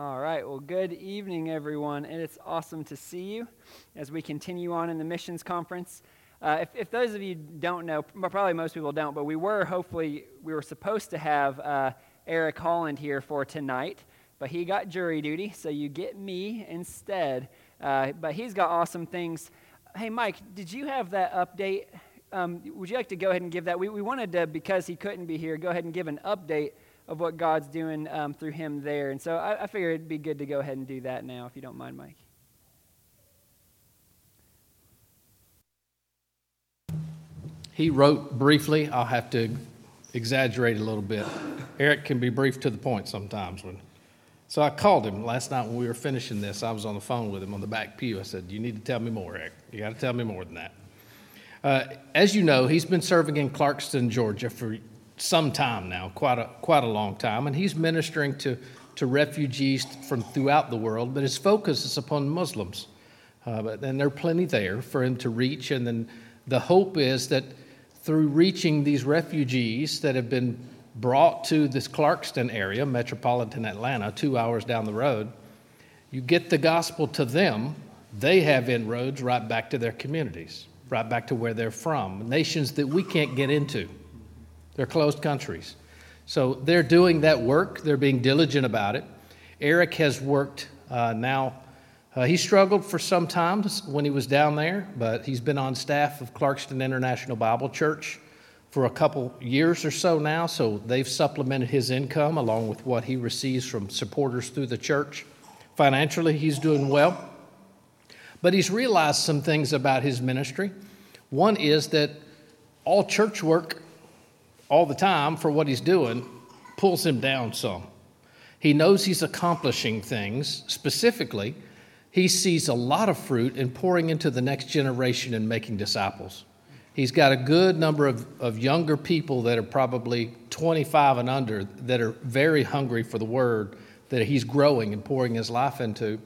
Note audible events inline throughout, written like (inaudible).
All right. Well, good evening, everyone. And it's awesome to see you as we continue on in the missions conference. Uh, if, if, those of you don't know, probably most people don't, but we were hopefully, we were supposed to have uh, Eric Holland here for tonight, but he got jury duty, so you get me instead. Uh, but he's got awesome things. Hey, Mike, did you have that update? Um, would you like to go ahead and give that? We, we wanted to, because he couldn't be here, go ahead and give an update of what God's doing um, through him there. And so I, I figured it'd be good to go ahead and do that now, if you don't mind, Mike. He wrote briefly. I'll have to exaggerate a little bit. Eric can be brief to the point sometimes. When, so I called him last night when we were finishing this. I was on the phone with him on the back pew. I said, "You need to tell me more, Eric. You got to tell me more than that." Uh, as you know, he's been serving in Clarkston, Georgia for some time now, quite a, quite a long time, and he's ministering to, to refugees from throughout the world, but his focus is upon Muslims. Uh, but, and there are plenty there for him to reach, and then the hope is that through reaching these refugees that have been brought to this Clarkston area, metropolitan Atlanta, two hours down the road, you get the gospel to them, they have inroads right back to their communities, right back to where they're from, nations that we can't get into. They're closed countries. So they're doing that work, they're being diligent about it. Eric has worked uh, now. Uh, he struggled for some time when he was down there, but he's been on staff of Clarkston International Bible Church for a couple years or so now. So they've supplemented his income along with what he receives from supporters through the church. Financially, he's doing well. But he's realized some things about his ministry. One is that all church work all the time for what he's doing pulls him down some. He knows he's accomplishing things. Specifically, he sees a lot of fruit in pouring into the next generation and making disciples. He's got a good number of, of younger people that are probably 25 and under that are very hungry for the word that he's growing and pouring his life into.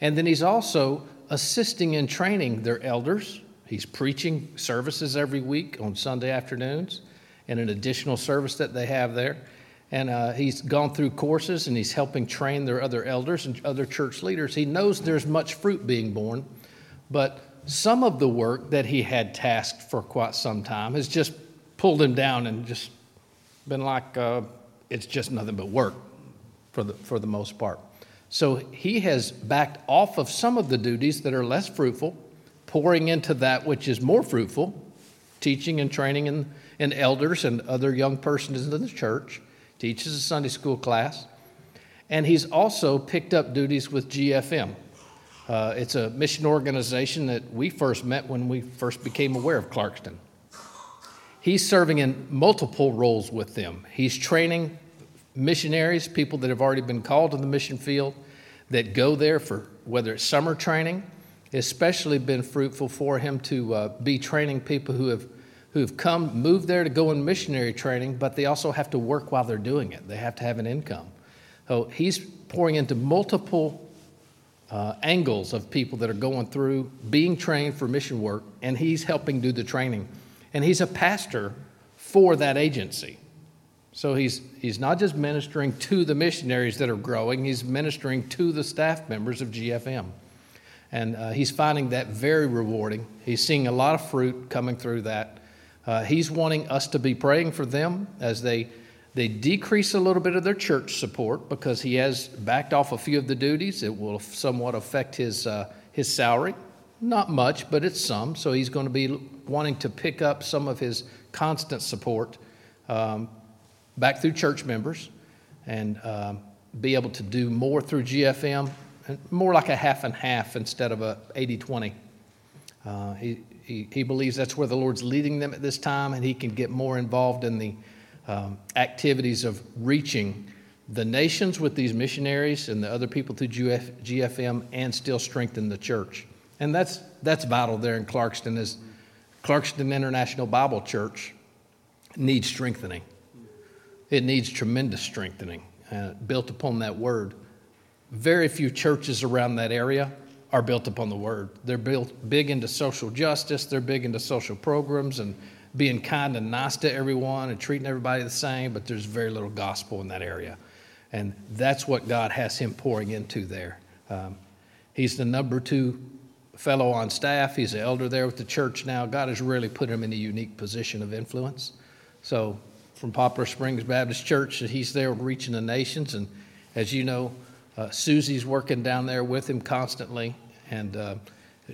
And then he's also assisting in training their elders. He's preaching services every week on Sunday afternoons and an additional service that they have there. And uh, he's gone through courses and he's helping train their other elders and other church leaders. He knows there's much fruit being born, but some of the work that he had tasked for quite some time has just pulled him down and just been like uh, it's just nothing but work for the, for the most part. So he has backed off of some of the duties that are less fruitful, pouring into that which is more fruitful, teaching and training in and elders and other young persons in the church, teaches a Sunday school class, and he's also picked up duties with GFM. Uh, it's a mission organization that we first met when we first became aware of Clarkston. He's serving in multiple roles with them. He's training missionaries, people that have already been called to the mission field, that go there for whether it's summer training, especially been fruitful for him to uh, be training people who have who've come, moved there to go in missionary training, but they also have to work while they're doing it. They have to have an income. So he's pouring into multiple uh, angles of people that are going through being trained for mission work, and he's helping do the training. And he's a pastor for that agency. So he's, he's not just ministering to the missionaries that are growing, he's ministering to the staff members of GFM. And uh, he's finding that very rewarding. He's seeing a lot of fruit coming through that. Uh, he's wanting us to be praying for them as they, they decrease a little bit of their church support because he has backed off a few of the duties. It will somewhat affect his, uh, his salary. Not much, but it's some. So he's going to be wanting to pick up some of his constant support um, back through church members and um, be able to do more through GFM, more like a half and half instead of a 80 20. Uh, he, he, he believes that's where the Lord's leading them at this time, and he can get more involved in the um, activities of reaching the nations with these missionaries and the other people through GF, GFM and still strengthen the church. And that's, that's vital there in Clarkston is Clarkston International Bible Church needs strengthening. It needs tremendous strengthening, uh, built upon that word. Very few churches around that area are built upon the word. They're built big into social justice, they're big into social programs and being kind and nice to everyone and treating everybody the same, but there's very little gospel in that area. And that's what God has him pouring into there. Um, he's the number two fellow on staff. He's an elder there with the church now. God has really put him in a unique position of influence. So, from Poplar Springs Baptist Church, he's there reaching the nations. And as you know, uh, Susie's working down there with him constantly, and uh,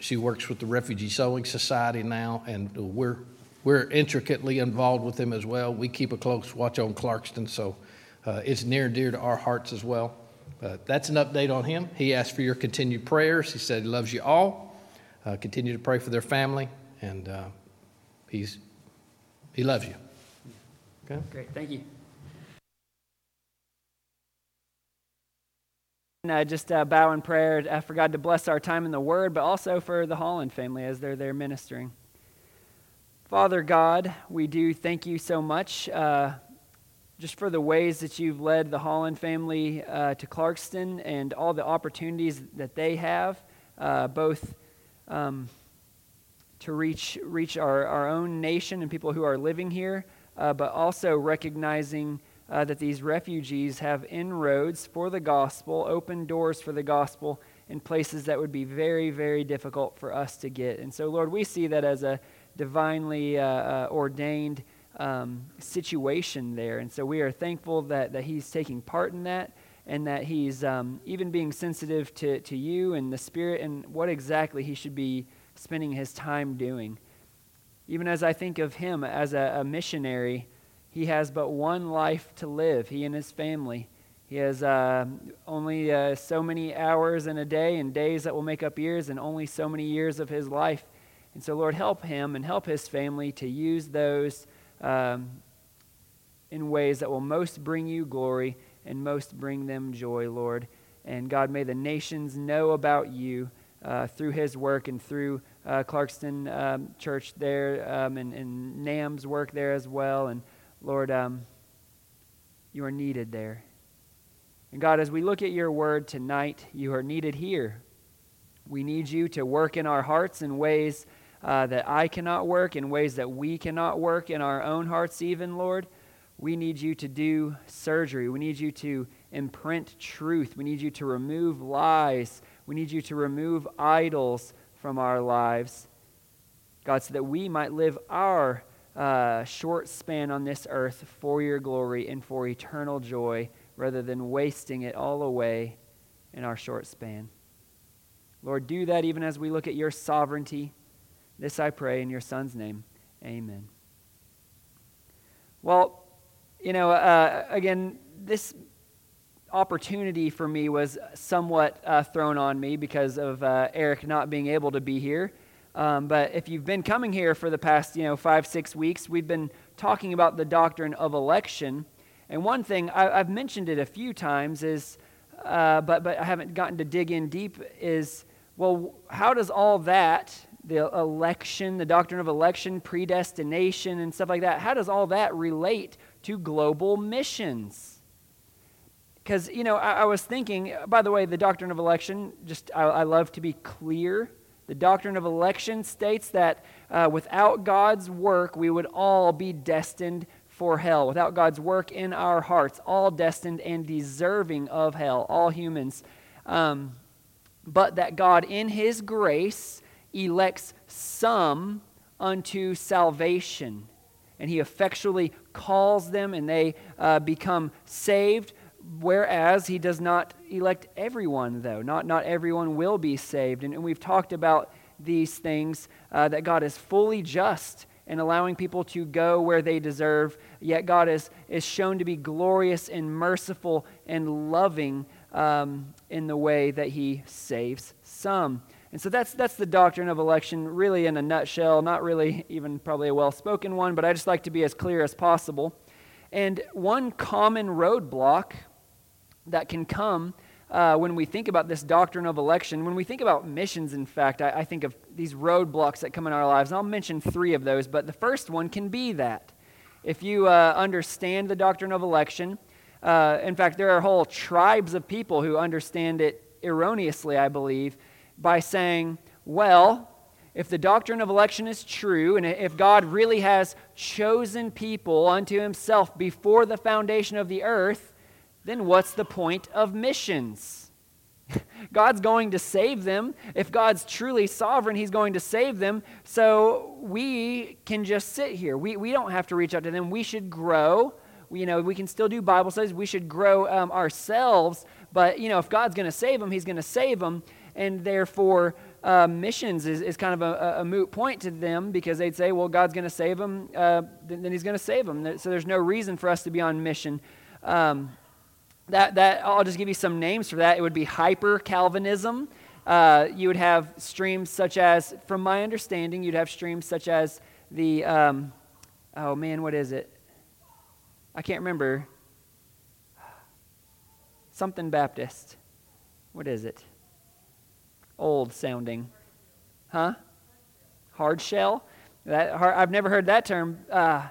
she works with the Refugee Sewing Society now, and we're we're intricately involved with them as well. We keep a close watch on Clarkston, so uh, it's near and dear to our hearts as well. But that's an update on him. He asked for your continued prayers. He said he loves you all. Uh, continue to pray for their family, and uh, he's he loves you. Okay. Great. Thank you. Uh, just uh, bow in prayer uh, for God to bless our time in the Word, but also for the Holland family as they're there ministering. Father God, we do thank you so much uh, just for the ways that you've led the Holland family uh, to Clarkston and all the opportunities that they have, uh, both um, to reach, reach our, our own nation and people who are living here, but also recognizing uh, that these refugees have inroads for the gospel, open doors for the gospel in places that would be very, very difficult for us to get. And so, Lord, we see that as a divinely uh, uh, ordained um, situation there. And so we are thankful that, that He's taking part in that and that He's um, even being sensitive to, to you and the Spirit and what exactly He should be spending His time doing. Even as I think of Him as a, a missionary he has but one life to live, he and his family. He has uh, only uh, so many hours in a day and days that will make up years, and only so many years of his life. And so, Lord, help him and help his family to use those um, in ways that will most bring you glory and most bring them joy, Lord. And God, may the nations know about you uh, through his work and through uh, Clarkston um, Church there um, and, and NAM's work there as well. And Lord, um, you are needed there. And God, as we look at your word tonight, you are needed here. We need you to work in our hearts in ways uh, that I cannot work, in ways that we cannot work in our own hearts, even, Lord. We need you to do surgery. We need you to imprint truth. We need you to remove lies. We need you to remove idols from our lives. God, so that we might live our uh, short span on this earth for your glory and for eternal joy rather than wasting it all away in our short span. Lord, do that even as we look at your sovereignty. This I pray in your Son's name. Amen. Well, you know, uh, again, this opportunity for me was somewhat uh, thrown on me because of uh, Eric not being able to be here. Um, but if you've been coming here for the past, you know, five, six weeks, we've been talking about the doctrine of election. And one thing, I, have mentioned it a few times, is, uh, but, but I haven't gotten to dig in deep, is, well, how does all that, the election, the doctrine of election, predestination, and stuff like that, how does all that relate to global missions? Because, you know, I, I, was thinking, by the way, the doctrine of election, just I, I love to be clear the doctrine of election states that uh, without God's work, we would all be destined for hell. Without God's work in our hearts, all destined and deserving of hell, all humans. Um, but that God, in His grace, elects some unto salvation. And He effectually calls them, and they uh, become saved whereas he does not elect everyone, though. Not, not everyone will be saved. And, and we've talked about these things uh, that God is fully just in allowing people to go where they deserve, yet God is, is shown to be glorious and merciful and loving um, in the way that he saves some. And so that's, that's the doctrine of election, really in a nutshell, not really even probably a well spoken one, but I just like to be as clear as possible. And one common roadblock that can come uh, when we think about this doctrine of election. When we think about missions, in fact, I, I think of these roadblocks that come in our lives. And I'll mention three of those, but the first one can be that. If you uh, understand the doctrine of election, uh, in fact, there are whole tribes of people who understand it erroneously, I believe, by saying, well, if the doctrine of election is true, and if God really has chosen people unto himself before the foundation of the earth, then what's the point of missions? (laughs) God's going to save them. If God's truly sovereign, He's going to save them. So we can just sit here. We, we don't have to reach out to them. We should grow. We, you know, we can still do Bible studies. We should grow um, ourselves. But, you know, if God's going to save them, He's going to save them. And therefore, uh, missions is, is kind of a, a, moot point to them because they'd say, well, God's going to save them, uh, then, then, He's going to save them. So there's no reason for us to be on mission. Um, that, that I'll just give you some names for that. It would be hyper Calvinism. Uh, you would have streams such as, from my understanding, you'd have streams such as the, um, oh man, what is it? I can't remember. Something Baptist. What is it? Old sounding. Huh? Hard shell? That, I've never heard that term. Uh,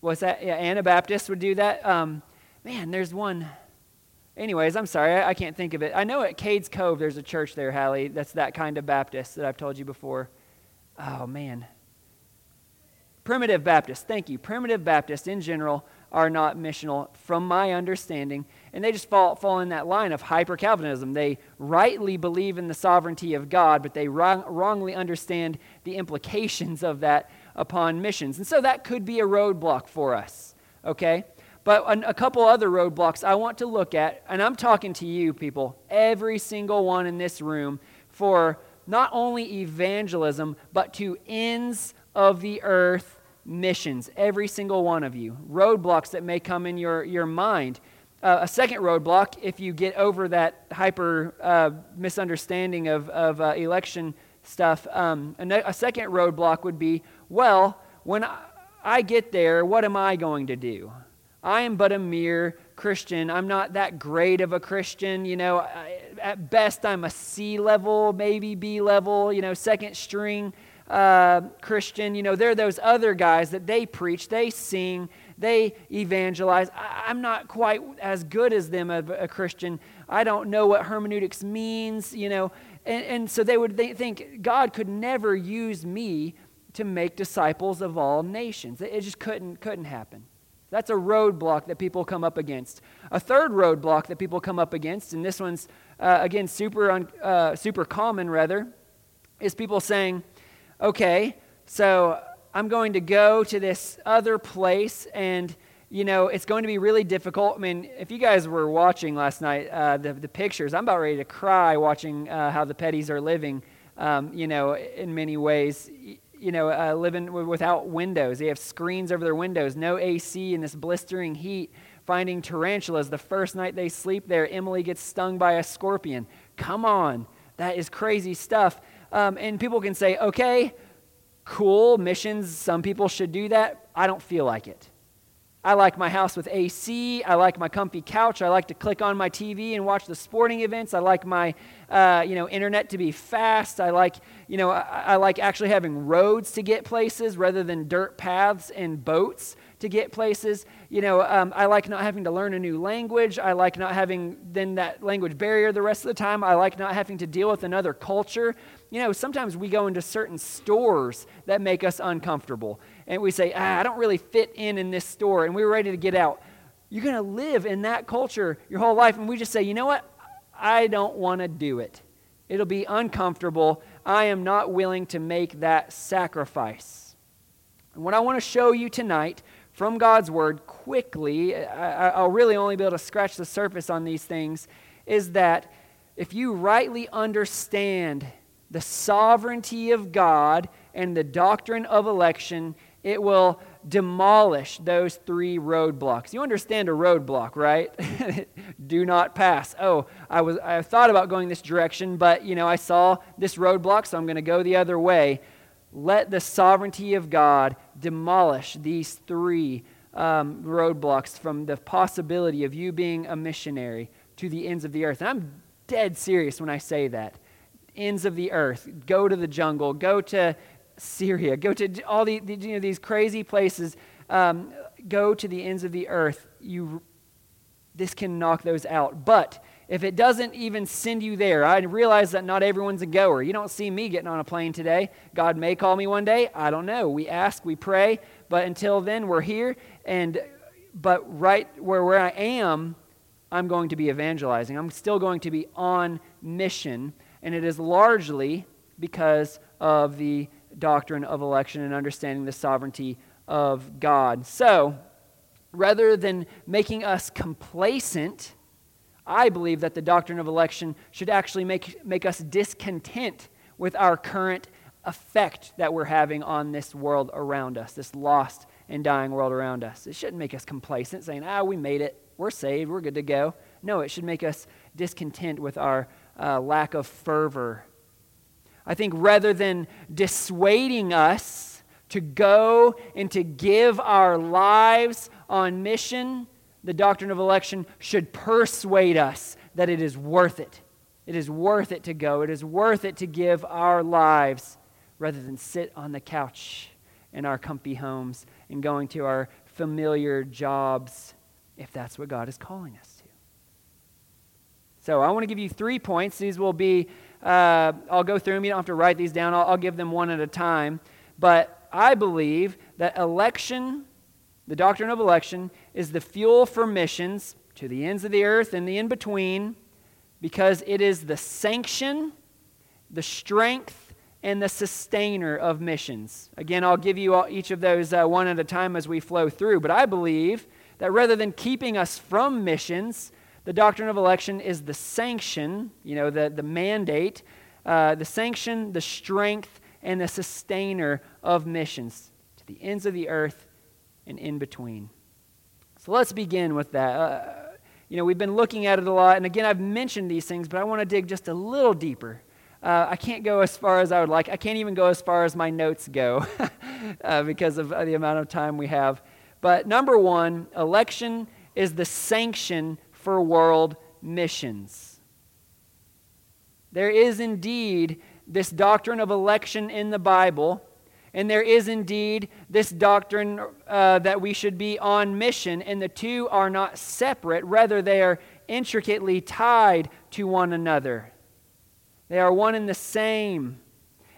what's that? Yeah, Anabaptists would do that. Um, Man, there's one. Anyways, I'm sorry, I, I, can't think of it. I know at Cades Cove there's a church there, Hallie, that's that kind of Baptist that I've told you before. Oh, man. Primitive Baptists, thank you. Primitive Baptists in general are not missional, from my understanding, and they just fall, fall in that line of hyper Calvinism. They rightly believe in the sovereignty of God, but they wrong, wrongly understand the implications of that upon missions. And so that could be a roadblock for us, okay? But a, couple other roadblocks I want to look at, and I'm talking to you people, every single one in this room, for not only evangelism, but to ends of the earth missions. Every single one of you. Roadblocks that may come in your, your mind. Uh, a second roadblock, if you get over that hyper uh, misunderstanding of, of uh, election stuff, um, a, a, second roadblock would be well, when I, I get there, what am I going to do? I am but a mere Christian. I'm not that great of a Christian. You know, at best, I'm a C level, maybe B level, you know, second string uh, Christian. You know, there are those other guys that they preach, they sing, they evangelize. I, am not quite as good as them of a Christian. I don't know what hermeneutics means, you know. And, and so they would think God could never use me to make disciples of all nations. It just couldn't, couldn't happen. That's a roadblock that people come up against. A third roadblock that people come up against, and this one's, uh, again, super, un, uh, super common, rather, is people saying, okay, so I'm going to go to this other place, and, you know, it's going to be really difficult. I mean, if you guys were watching last night, uh, the, the pictures, I'm about ready to cry watching uh, how the Petties are living, um, you know, in many ways you know, uh, living without windows. They have screens over their windows, no AC in this blistering heat. Finding tarantulas the first night they sleep there. Emily gets stung by a scorpion. Come on, that is crazy stuff. Um, and people can say, okay, cool, missions, some people should do that. I don't feel like it. I like my house with AC. I like my comfy couch. I like to click on my TV and watch the sporting events. I like my, uh, you know, internet to be fast. I like, you know, I, I like actually having roads to get places rather than dirt paths and boats to get places. You know, um, I like not having to learn a new language. I like not having then that language barrier the rest of the time. I like not having to deal with another culture. You know, sometimes we go into certain stores that make us uncomfortable and we say, ah, I don't really fit in in this store, and we're ready to get out. You're going to live in that culture your whole life, and we just say, you know what? I don't want to do it. It'll be uncomfortable. I am not willing to make that sacrifice. And what I want to show you tonight from God's Word quickly, I, will really only be able to scratch the surface on these things, is that if you rightly understand the sovereignty of God and the doctrine of election, it will demolish those three roadblocks. You understand a roadblock, right? (laughs) Do not pass. Oh, I was I thought about going this direction, but you know, I saw this roadblock, so I'm going to go the other way. Let the sovereignty of God demolish these three um, roadblocks from the possibility of you being a missionary to the ends of the earth. And I'm dead serious when I say that. Ends of the earth. Go to the jungle. Go to Syria, go to all the, the you know, these crazy places, um, go to the ends of the earth. You, this can knock those out. But if it doesn't even send you there, I realize that not everyone's a goer. You don't see me getting on a plane today. God may call me one day. I don't know. We ask, we pray, but until then, we're here. And but right where, where I am, I'm going to be evangelizing. I'm still going to be on mission, and it is largely because of the doctrine of election and understanding the sovereignty of God. So, rather than making us complacent, I believe that the doctrine of election should actually make, make us discontent with our current effect that we're having on this world around us, this lost and dying world around us. It shouldn't make us complacent, saying, ah, we made it, we're saved, we're good to go. No, it should make us discontent with our uh, lack of fervor. I think rather than dissuading us to go and to give our lives on mission, the doctrine of election should persuade us that it is worth it. It is worth it to go. It is worth it to give our lives rather than sit on the couch in our comfy homes and going to our familiar jobs if that's what God is calling us to. So I want to give you three points. These will be, uh, I'll go through them. You don't have to write these down, I'll, I'll give them one at a time. But I believe that election the doctrine of election is the fuel for missions to the ends of the earth and the in between because it is the sanction, the strength, and the sustainer of missions. Again, I'll give you all, each of those uh, one at a time as we flow through, but I believe that rather than keeping us from missions, the doctrine of election is the sanction, you know, the, the mandate, uh, the sanction, the strength, and the sustainer of missions to the ends of the earth and in between. So let's begin with that. Uh, you know, we've been looking at it a lot, and again, I've mentioned these things, but I want to dig just a little deeper. Uh, I can't go as far as I would like. I can't even go as far as my notes go (laughs) uh, because of the amount of time we have. But number one, election is the sanction for world missions. There is indeed this doctrine of election in the Bible and there is indeed this doctrine uh, that we should be on mission, and the two are not separate. Rather, they are intricately tied to one another. They are one and the same.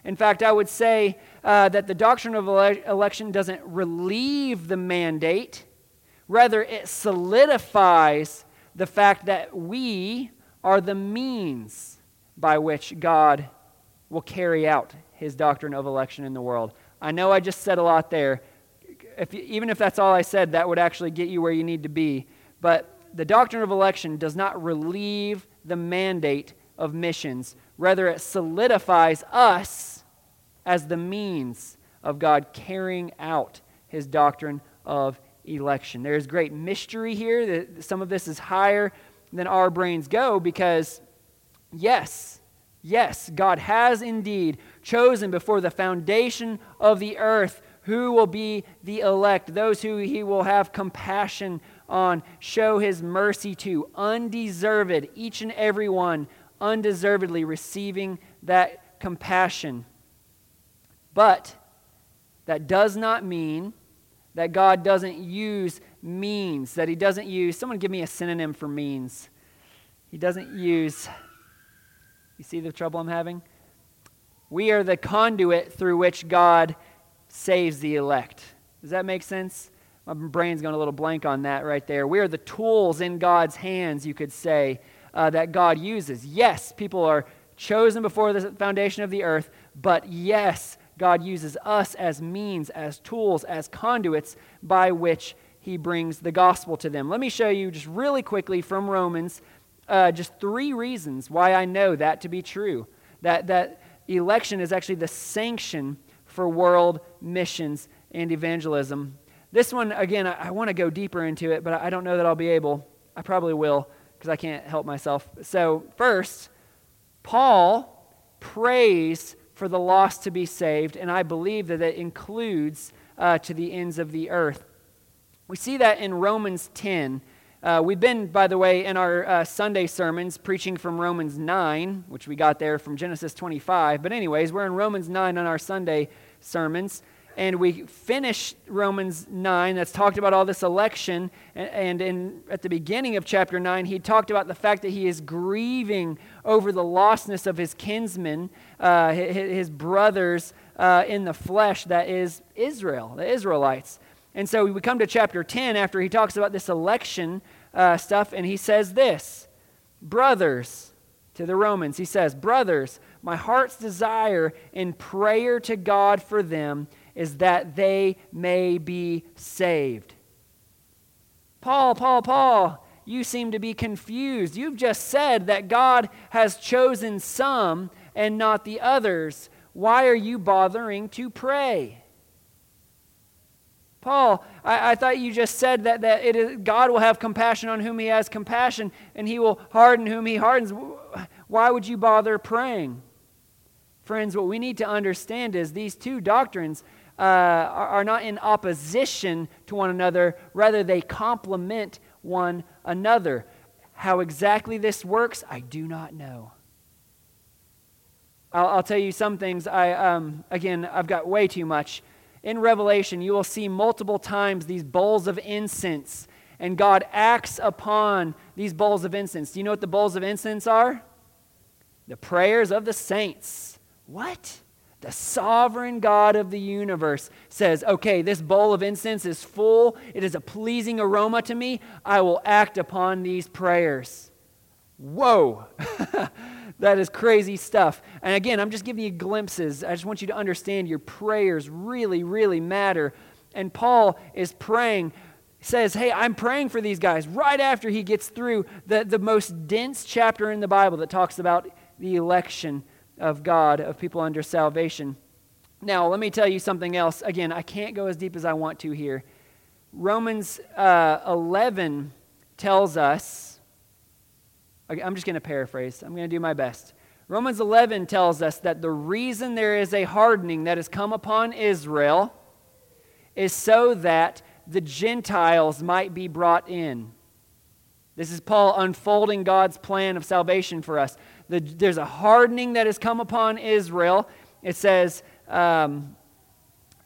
In fact, I would say uh, that the doctrine of ele- election doesn't relieve the mandate, rather, it solidifies the fact that we are the means by which God will carry out his doctrine of election in the world. I know I just said a lot there. If, even if that's all I said, that would actually get you where you need to be. But the doctrine of election does not relieve the mandate of missions, rather, it solidifies us as the means of God carrying out his doctrine of election. There is great mystery here. That Some of this is higher than our brains go because, yes, yes, God has indeed chosen before the foundation of the earth who will be the elect, those who he will have compassion on, show his mercy to, undeserved, each and every one undeservedly receiving that compassion. But that does not mean that God doesn't use means, that he doesn't use, someone give me a synonym for means. He doesn't use, you see the trouble I'm having? We are the conduit through which God saves the elect. Does that make sense? My brain's going a little blank on that right there. We are the tools in God's hands, you could say, uh, that God uses. Yes, people are chosen before the foundation of the earth, but yes, God uses us as means, as tools, as conduits by which he brings the gospel to them. Let me show you just really quickly from Romans uh, just three reasons why I know that to be true. That, that election is actually the sanction for world missions and evangelism. This one, again, I, I want to go deeper into it, but I don't know that I'll be able. I probably will because I can't help myself. So, first, Paul prays for the lost to be saved, and I believe that it includes uh, to the ends of the earth. We see that in Romans 10. Uh, we've been, by the way, in our uh, Sunday sermons preaching from Romans 9, which we got there from Genesis 25. But, anyways, we're in Romans 9 on our Sunday sermons. And we finish Romans 9, that's talked about all this election. And, in, at the beginning of chapter 9, he talked about the fact that he is grieving over the lostness of his kinsmen, uh, his, brothers uh, in the flesh, that is Israel, the Israelites. And so we come to chapter 10 after he talks about this election uh, stuff, and he says this Brothers, to the Romans, he says, Brothers, my heart's desire in prayer to God for them is that they may be saved. Paul, Paul, Paul, you seem to be confused. You've just said that God has chosen some and not the others. Why are you bothering to pray? Paul, I, I, thought you just said that, that it is, God will have compassion on whom he has compassion, and he will harden whom he hardens. Why would you bother praying? Friends, what we need to understand is these two doctrines uh, are, are not in opposition to one another, rather, they complement one another. How exactly this works, I do not know. I'll, I'll tell you some things. I, um, again, I've got way too much. In Revelation, you will see multiple times these bowls of incense, and God acts upon these bowls of incense. Do you know what the bowls of incense are? The prayers of the saints. What? The sovereign God of the universe says, okay, this bowl of incense is full. It is a pleasing aroma to me. I will act upon these prayers. Whoa. (laughs) that is crazy stuff. And again, I'm just giving you glimpses. I just want you to understand your prayers really, really matter. And Paul is praying, says, Hey, I'm praying for these guys right after he gets through the, the most dense chapter in the Bible that talks about the election of God, of people under salvation. Now, let me tell you something else. Again, I can't go as deep as I want to here. Romans uh, 11 tells us, I'm just going to paraphrase, I'm going to do my best. Romans 11 tells us that the reason there is a hardening that has come upon Israel is so that the Gentiles might be brought in. This is Paul unfolding God's plan of salvation for us the, there's a hardening that has come upon Israel. It says, um,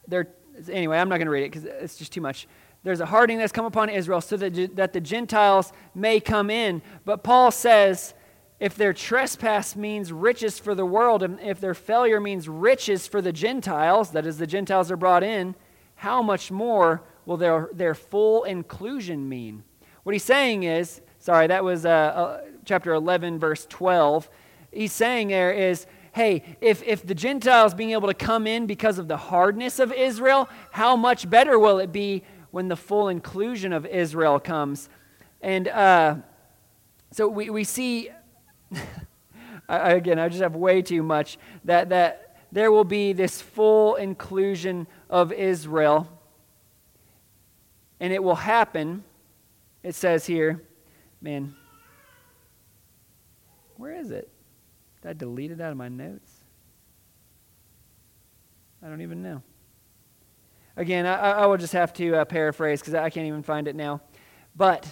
there, anyway, I'm not going to read it because it's just too much. There's a hardening that's come upon Israel so that, that the Gentiles may come in. But Paul says, if their trespass means riches for the world, and if their failure means riches for the Gentiles, that is, the Gentiles are brought in, how much more will their, their full inclusion mean? What he's saying is, sorry, that was uh, uh, chapter 11, verse 12, he's saying there is, hey, if, if the Gentiles being able to come in because of the hardness of Israel, how much better will it be when the full inclusion of Israel comes? And uh, so we, we see, (laughs) again, I just have way too much, that, that there will be this full inclusion of Israel. And it will happen, it says here, man, where is it? Did I delete it out of my notes? I don't even know. Again, I, I will just have to uh, paraphrase because I can't even find it now. But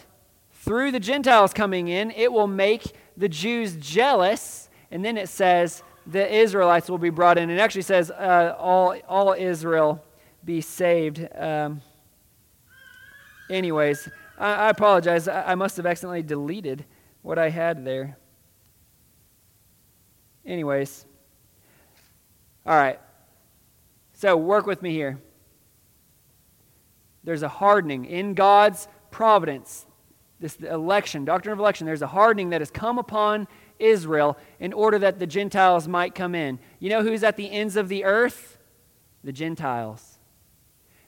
through the Gentiles coming in, it will make the Jews jealous. And then it says the Israelites will be brought in. It actually says uh, all, all Israel be saved. Um, anyways, I, I apologize. I, I must have accidentally deleted what I had there. Anyways, all right. So work with me here. There's a hardening in God's providence, this election, doctrine of election. There's a hardening that has come upon Israel in order that the Gentiles might come in. You know who's at the ends of the earth? The Gentiles.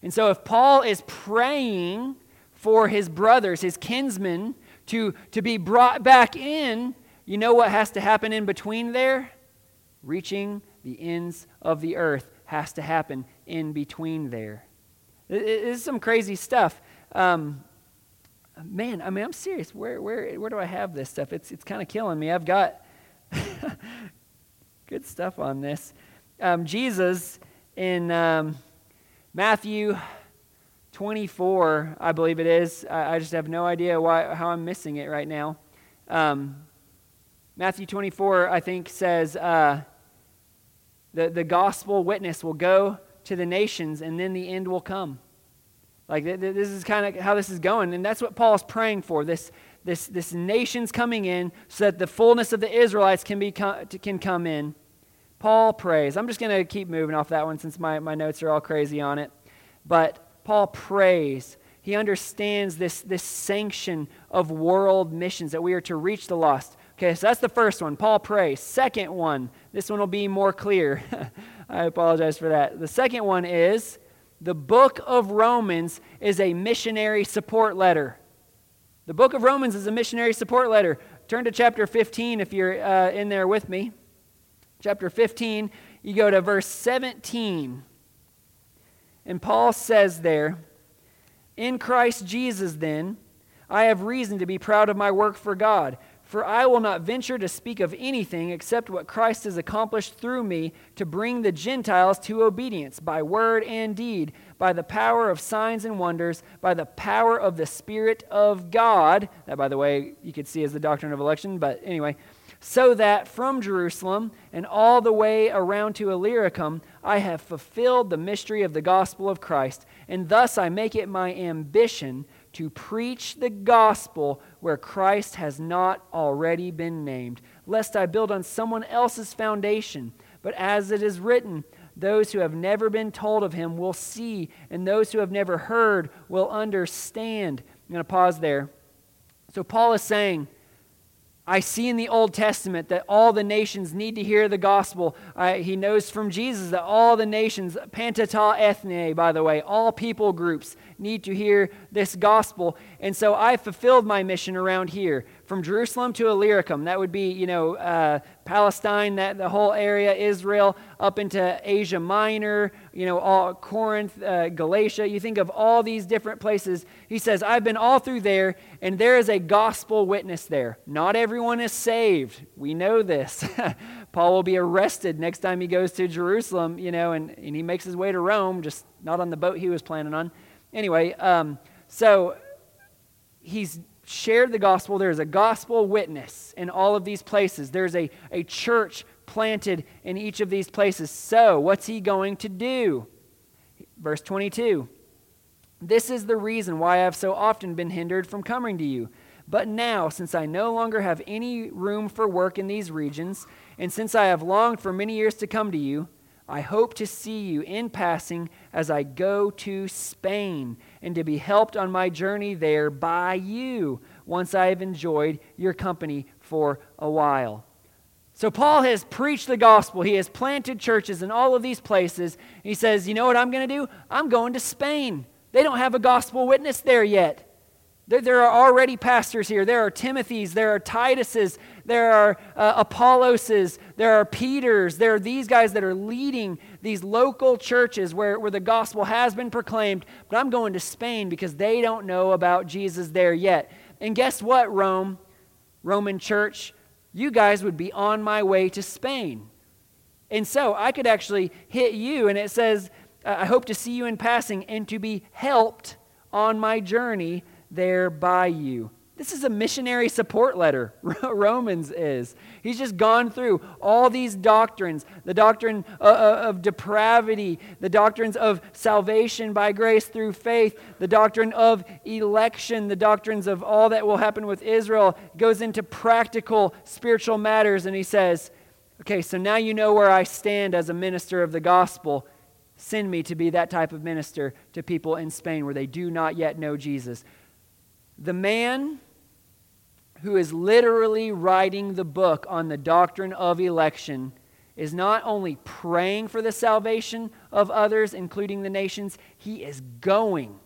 And so if Paul is praying for his brothers, his kinsmen, to, to be brought back in, you know what has to happen in between there? Reaching the ends of the earth has to happen in between there. This is some crazy stuff. Um, man, I mean, I'm serious. Where, where, where do I have this stuff? It's, it's kind of killing me. I've got (laughs) good stuff on this. Um, Jesus in um, Matthew 24, I believe it is. I, I, just have no idea why, how I'm missing it right now. Um, Matthew 24, I think, says uh, the, the gospel witness will go to the nations and then the end will come. Like, this is kind of how this is going. And that's what Paul's praying for this, this, this nation's coming in so that the fullness of the Israelites can, be, can come in. Paul prays. I'm just going to keep moving off that one since my, my notes are all crazy on it. But Paul prays. He understands this, this sanction of world missions, that we are to reach the lost. Okay, so that's the first one. Paul prays. Second one, this one will be more clear. (laughs) I apologize for that. The second one is the book of Romans is a missionary support letter. The book of Romans is a missionary support letter. Turn to chapter 15 if you're uh, in there with me. Chapter 15, you go to verse 17. And Paul says there, In Christ Jesus, then, I have reason to be proud of my work for God. For I will not venture to speak of anything except what Christ has accomplished through me to bring the Gentiles to obedience by word and deed, by the power of signs and wonders, by the power of the Spirit of God. That, by the way, you could see as the doctrine of election, but anyway. So that from Jerusalem and all the way around to Illyricum, I have fulfilled the mystery of the gospel of Christ, and thus I make it my ambition to preach the gospel where Christ has not already been named, lest I build on someone else's foundation. But as it is written, those who have never been told of him will see, and those who have never heard will understand. I'm going to pause there. So, Paul is saying, I see in the Old Testament that all the nations need to hear the gospel. I, he knows from Jesus that all the nations, panta ta ethne, by the way, all people groups need to hear this gospel. And so I fulfilled my mission around here from Jerusalem to Illyricum. That would be, you know, uh, Palestine, that the whole area, Israel, up into Asia Minor, you know, all Corinth, uh, Galatia. You think of all these different places. He says, I've been all through there, and there is a gospel witness there. Not everyone is saved. We know this. (laughs) Paul will be arrested next time he goes to Jerusalem, you know, and, and he makes his way to Rome, just not on the boat he was planning on. Anyway, um, so he's shared the gospel. There's a gospel witness in all of these places. There's a, a church planted in each of these places. So, what's he going to do? Verse 22 This is the reason why I have so often been hindered from coming to you. But now, since I no longer have any room for work in these regions, and since I have longed for many years to come to you, I hope to see you in passing as I go to Spain and to be helped on my journey there by you once I have enjoyed your company for a while. So, Paul has preached the gospel. He has planted churches in all of these places. He says, You know what I'm going to do? I'm going to Spain. They don't have a gospel witness there yet. There, there, are already pastors here. There are Timothys, there are Titus's, there are uh, Apolloses, there are Peters. There are these guys that are leading these local churches where, where the gospel has been proclaimed. But I'm going to Spain because they don't know about Jesus there yet. And guess what, Rome, Roman church? You guys would be on my way to Spain. And so I could actually hit you, and it says, I hope to see you in passing and to be helped on my journey there by you. This is a missionary support letter, (laughs) Romans is. He's just gone through all these doctrines the doctrine uh, uh, of depravity, the doctrines of salvation by grace through faith, the doctrine of election, the doctrines of all that will happen with Israel. Goes into practical spiritual matters, and he says, Okay, so now you know where I stand as a minister of the gospel. Send me to be that type of minister to people in Spain where they do not yet know Jesus. The man who is literally writing the book on the doctrine of election is not only praying for the salvation of others, including the nations, he is going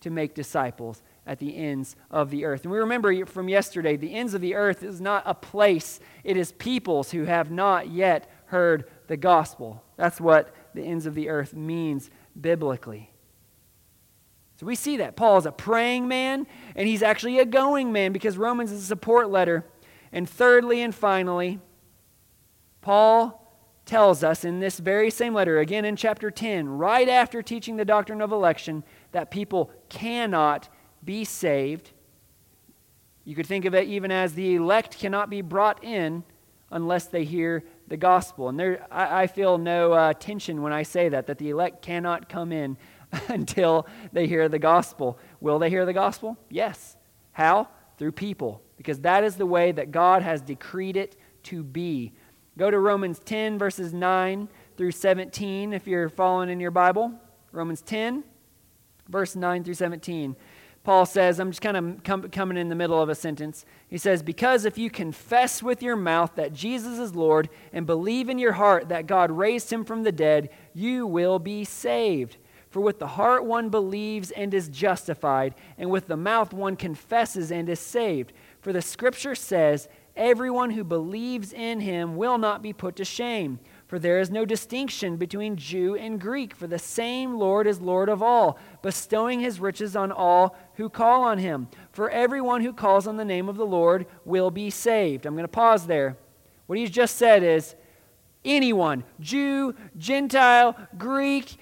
to make disciples at the ends of the earth. And we remember from yesterday the ends of the earth is not a place, it is peoples who have not yet heard the gospel. That's what the ends of the earth means biblically. So we see that. Paul is a praying man, and he's actually a going man because Romans is a support letter. And thirdly and finally, Paul tells us in this very same letter, again in chapter 10, right after teaching the doctrine of election, that people cannot be saved. You could think of it even as the elect cannot be brought in unless they hear the gospel. And there, I, I feel no uh, tension when I say that, that the elect cannot come in (laughs) until they hear the gospel. Will they hear the gospel? Yes. How? Through people, because that is the way that God has decreed it to be. Go to Romans 10, verses 9 through 17, if you're following in your Bible. Romans 10, verse 9 through 17. Paul says, I'm just kind of com- coming in the middle of a sentence. He says, Because if you confess with your mouth that Jesus is Lord and believe in your heart that God raised him from the dead, you will be saved. For with the heart one believes and is justified, and with the mouth one confesses and is saved. For the scripture says, Everyone who believes in him will not be put to shame. For there is no distinction between Jew and Greek, for the same Lord is Lord of all, bestowing his riches on all who call on him. For everyone who calls on the name of the Lord will be saved. I'm going to pause there. What he's just said is anyone, Jew, Gentile, Greek,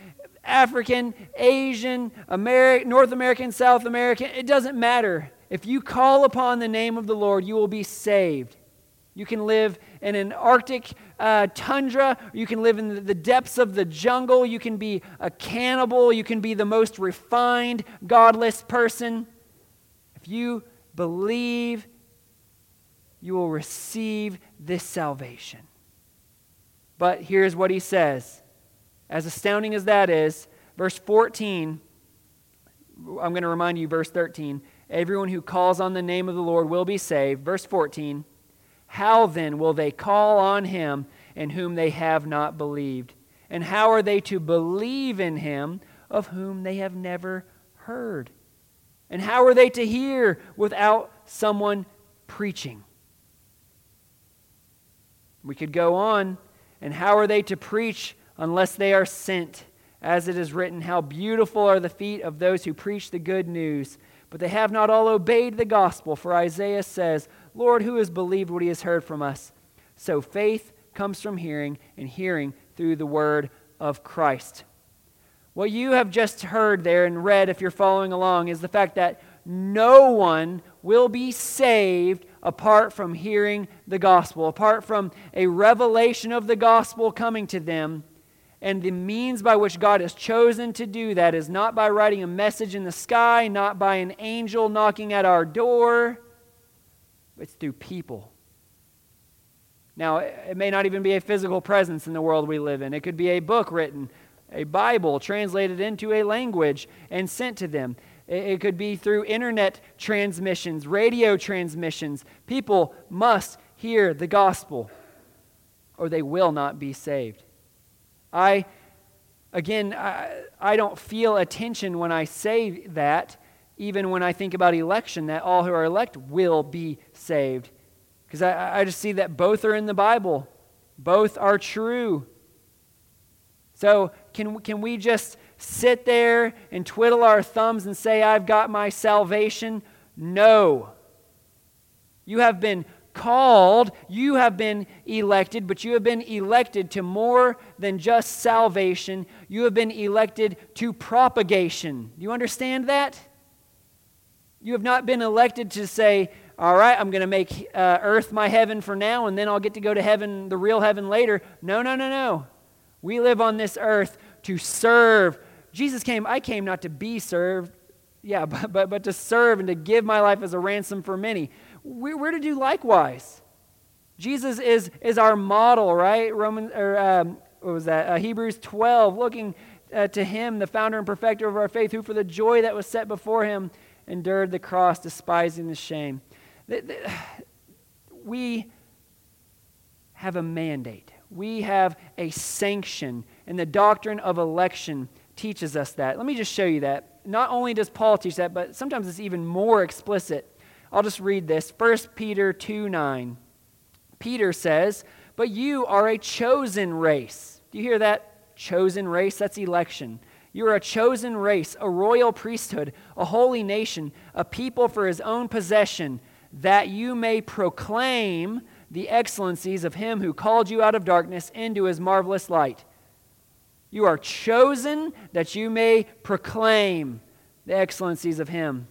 African, Asian, Ameri- North American, South American, it doesn't matter. If you call upon the name of the Lord, you will be saved. You can live in an Arctic uh, tundra. You can live in the depths of the jungle. You can be a cannibal. You can be the most refined, godless person. If you believe, you will receive this salvation. But here's what he says. As astounding as that is, verse 14, I'm going to remind you, verse 13. Everyone who calls on the name of the Lord will be saved. Verse 14. How then will they call on him in whom they have not believed? And how are they to believe in him of whom they have never heard? And how are they to hear without someone preaching? We could go on. And how are they to preach unless they are sent? As it is written, How beautiful are the feet of those who preach the good news. But they have not all obeyed the gospel. For Isaiah says, Lord, who has believed what he has heard from us? So faith comes from hearing, and hearing through the word of Christ. What you have just heard there and read, if you're following along, is the fact that no one will be saved apart from hearing the gospel, apart from a revelation of the gospel coming to them. And the means by which God has chosen to do that is not by writing a message in the sky, not by an angel knocking at our door it's through people. Now, it may not even be a physical presence in the world we live in. It could be a book written, a Bible translated into a language and sent to them. It could be through internet transmissions, radio transmissions. People must hear the gospel or they will not be saved. I, again, I, I don't feel a tension when I say that even when I think about election, that all who are elect will be saved. Because I, I just see that both are in the Bible, both are true. So, can, can we just sit there and twiddle our thumbs and say, I've got my salvation? No. You have been called, you have been elected, but you have been elected to more than just salvation. You have been elected to propagation. Do you understand that? You have not been elected to say, all right, I'm going to make uh, earth my heaven for now, and then I'll get to go to heaven, the real heaven later. No, no, no, no. We live on this earth to serve. Jesus came, I came not to be served, yeah, (laughs) but, but, but to serve and to give my life as a ransom for many. We, we're to do likewise. Jesus is, is our model, right? Roman, or, um, what was that? Uh, Hebrews 12, looking uh, to him, the founder and perfecter of our faith, who for the joy that was set before him endured the cross, despising the shame. (sighs) We have a mandate, we have a sanction, and the doctrine of election teaches us that. Let me just show you that. Not only does Paul teach that, but sometimes it's even more explicit. I'll just read this 1 Peter 2 9. Peter says, But you are a chosen race. Do you hear that? Chosen race? That's election. You are a chosen race, a royal priesthood, a holy nation, a people for his own possession, that you may proclaim the excellencies of him who called you out of darkness into his marvelous light. You are chosen that you may proclaim the excellencies of him.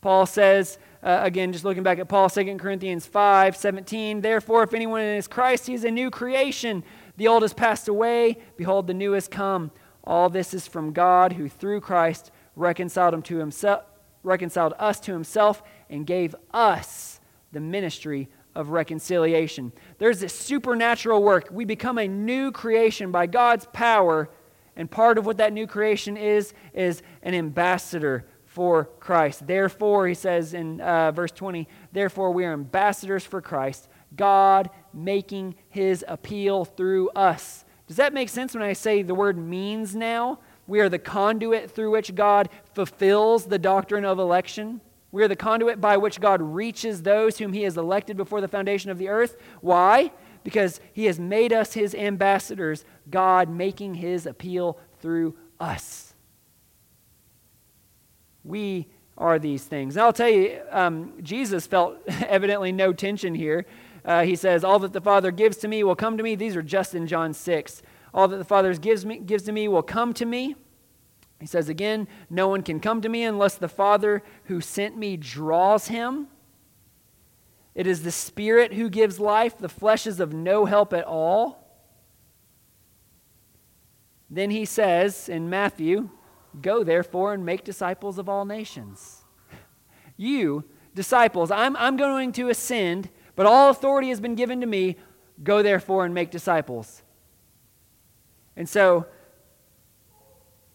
Paul says, uh, again, just looking back at Paul, 2 Corinthians 5 17, therefore, if anyone is Christ, he is a new creation. The old has passed away. Behold, the new has come. All this is from God, who through Christ reconciled him to himself, reconciled us to himself, and gave us the ministry of reconciliation. There's this supernatural work. We become a new creation by God's power, and part of what that new creation is is an ambassador for Christ. Therefore, he says in uh, verse 20, therefore we are ambassadors for Christ, God making his appeal through us. Does that make sense when I say the word means now? We are the conduit through which God fulfills the doctrine of election. We are the conduit by which God reaches those whom he has elected before the foundation of the earth. Why? Because he has made us his ambassadors, God making his appeal through us. We are these things. And I'll tell you, um, Jesus felt (laughs) evidently no tension here. Uh, he says, All that the Father gives to me will come to me. These are just in John 6. All that the Father gives, me, gives to me will come to me. He says again, No one can come to me unless the Father who sent me draws him. It is the Spirit who gives life, the flesh is of no help at all. Then he says in Matthew, Go therefore and make disciples of all nations. You, disciples, I'm, I'm going to ascend, but all authority has been given to me. Go therefore and make disciples. And so,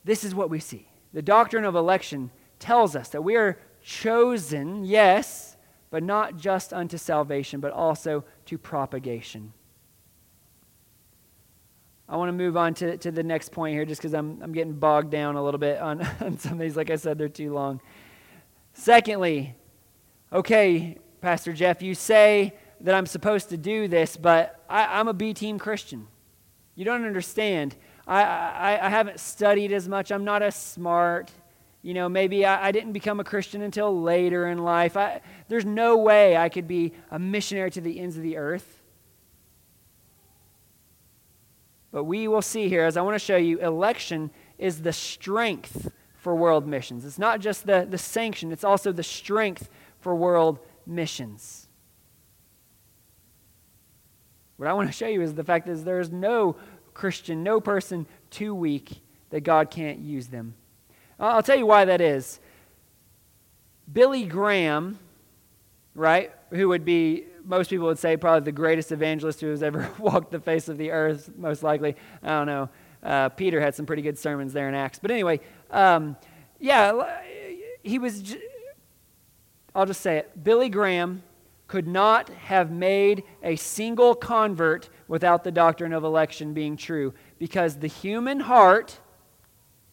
this is what we see. The doctrine of election tells us that we are chosen, yes, but not just unto salvation, but also to propagation. I want to move on to, to the next point here just because I'm, I'm getting bogged down a little bit on, (laughs) on some of these. Like I said, they're too long. Secondly, okay, Pastor Jeff, you say that I'm supposed to do this, but I, am a B team Christian. You don't understand. I, I, I, haven't studied as much. I'm not as smart. You know, maybe I, I didn't become a Christian until later in life. I, there's no way I could be a missionary to the ends of the earth. But we will see here, as I want to show you, election is the strength for world missions. It's not just the, the sanction, it's also the strength for world missions. What I want to show you is the fact that there is no Christian, no person too weak that God can't use them. I'll tell you why that is. Billy Graham, right, who would be most people would say probably the greatest evangelist who has ever (laughs) walked the face of the earth, most likely. I don't know. Uh, Peter had some pretty good sermons there in Acts. But anyway, um, yeah, he was, j- I'll just say it. Billy Graham could not have made a single convert without the doctrine of election being true because the human heart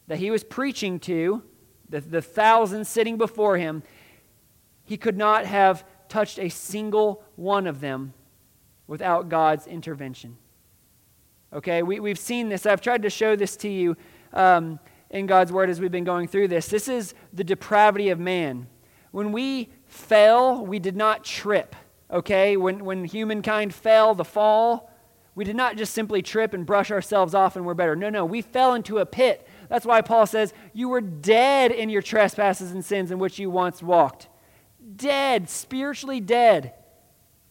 that he was preaching to, the, the thousands sitting before him, he could not have touched a single one of them without God's intervention. Okay, we, we've seen this. I've tried to show this to you um, in God's Word as we've been going through this. This is the depravity of man. When we fell, we did not trip. Okay, when, when humankind fell, the fall, we did not just simply trip and brush ourselves off and we're better. No, no, we fell into a pit. That's why Paul says, You were dead in your trespasses and sins in which you once walked dead, spiritually dead,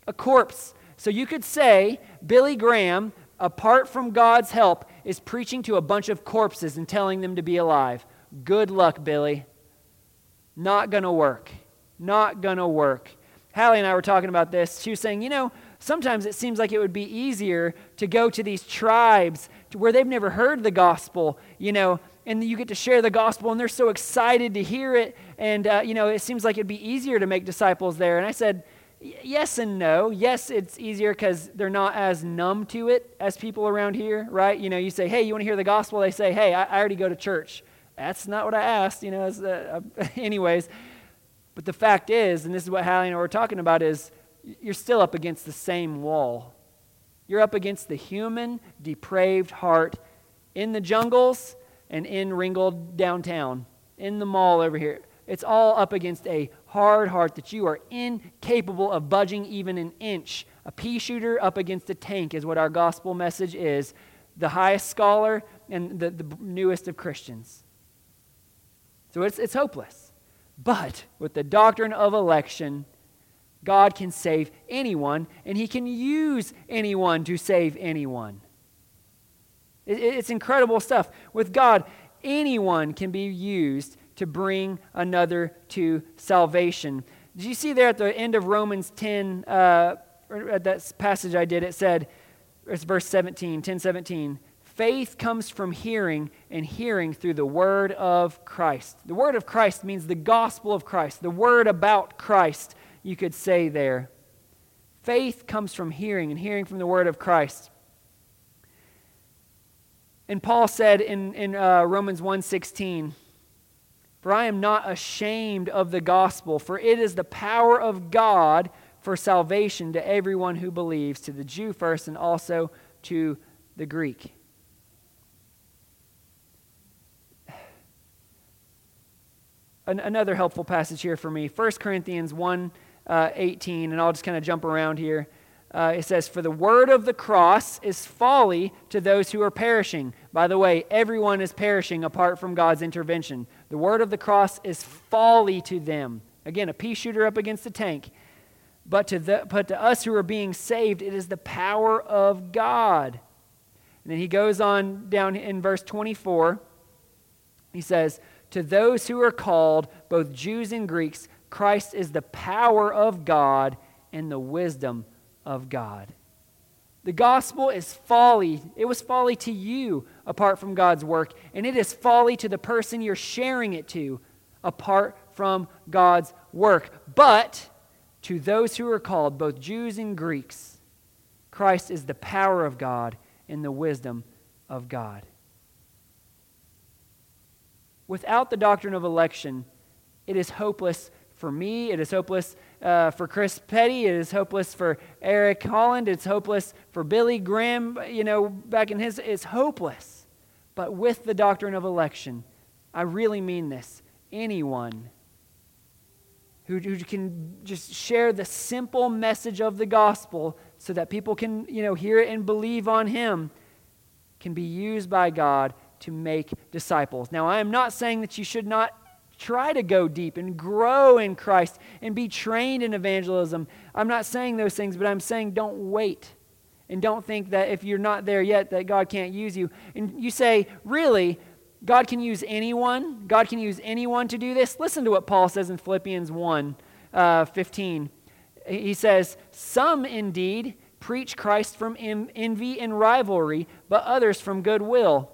a corpse. So you could say Billy Graham, apart from God's help, is preaching to a bunch of corpses and telling them to be alive. Good luck, Billy. Not going to work. Not going to work. Hallie and I were talking about this. She was saying, you know, sometimes it seems like it would be easier to go to these tribes to where they've never heard the gospel, you know, and you get to share the gospel and they're so excited to hear it and uh, you know it seems like it'd be easier to make disciples there. And i said yes and no. Yes it's easier because they're not as numb to it as people around here right? You know you say hey you want to hear the gospel? They say hey i, I already go to church. That's not what i asked you know uh, (laughs) anyways. But the fact is and this is what hallie and i were talking about is you're still up against the same wall. You're up against the human depraved heart in the jungles and in Ringgold downtown, in the mall over here. It's all up against a hard heart that you are incapable of budging even an inch. A pea shooter up against a tank is what our gospel message is. The highest scholar and the, the newest of Christians. So it's, it's hopeless. But with the doctrine of election, God can save anyone, and He can use anyone to save anyone. It's incredible stuff. With God, anyone can be used to bring another to salvation. Did you see there at the end of Romans 10, uh, at that passage I did, it said, it's verse 17, 10 17, Faith comes from hearing, and hearing through the word of Christ. The word of Christ means the gospel of Christ, the word about Christ, you could say there. Faith comes from hearing, and hearing from the word of Christ. And Paul said in, in uh, Romans 1:16, "For I am not ashamed of the gospel, for it is the power of God for salvation to everyone who believes, to the Jew first and also to the Greek." An- another helpful passage here for me 1 Corinthians 1 uh, 18, and I'll just kind of jump around here. Uh, it says, For the word of the cross is folly to those who are perishing. By the way, everyone is perishing apart from God's intervention. The word of the cross is folly to them. Again, a pea shooter up against a tank. But to, the, but to us who are being saved, it is the power of God. And then he goes on down in verse 24. He says, To those who are called, both Jews and Greeks, Christ is the power of God and the wisdom of God. The gospel is folly. It was folly to you apart from God's work, and it is folly to the person you're sharing it to apart from God's work. But to those who are called, both Jews and Greeks, Christ is the power of God and the wisdom of God. Without the doctrine of election, it is hopeless for me. It is hopeless uh, for Chris Petty. It is hopeless for Eric Holland. It's hopeless for Billy Graham, you know, back in his. It's hopeless. But with the doctrine of election, I really mean this. Anyone who, who can just share the simple message of the gospel so that people can, you know, hear it and believe on him can be used by God to make disciples. Now, I am not saying that you should not try to go deep and grow in Christ and be trained in evangelism. I'm not saying those things, but I'm saying don't wait. And don't think that if you're not there yet that God can't use you. And you say, "Really? God can use anyone? God can use anyone to do this?" Listen to what Paul says in Philippians 1 uh, 15. He says, "Some indeed preach Christ from envy and rivalry, but others from goodwill."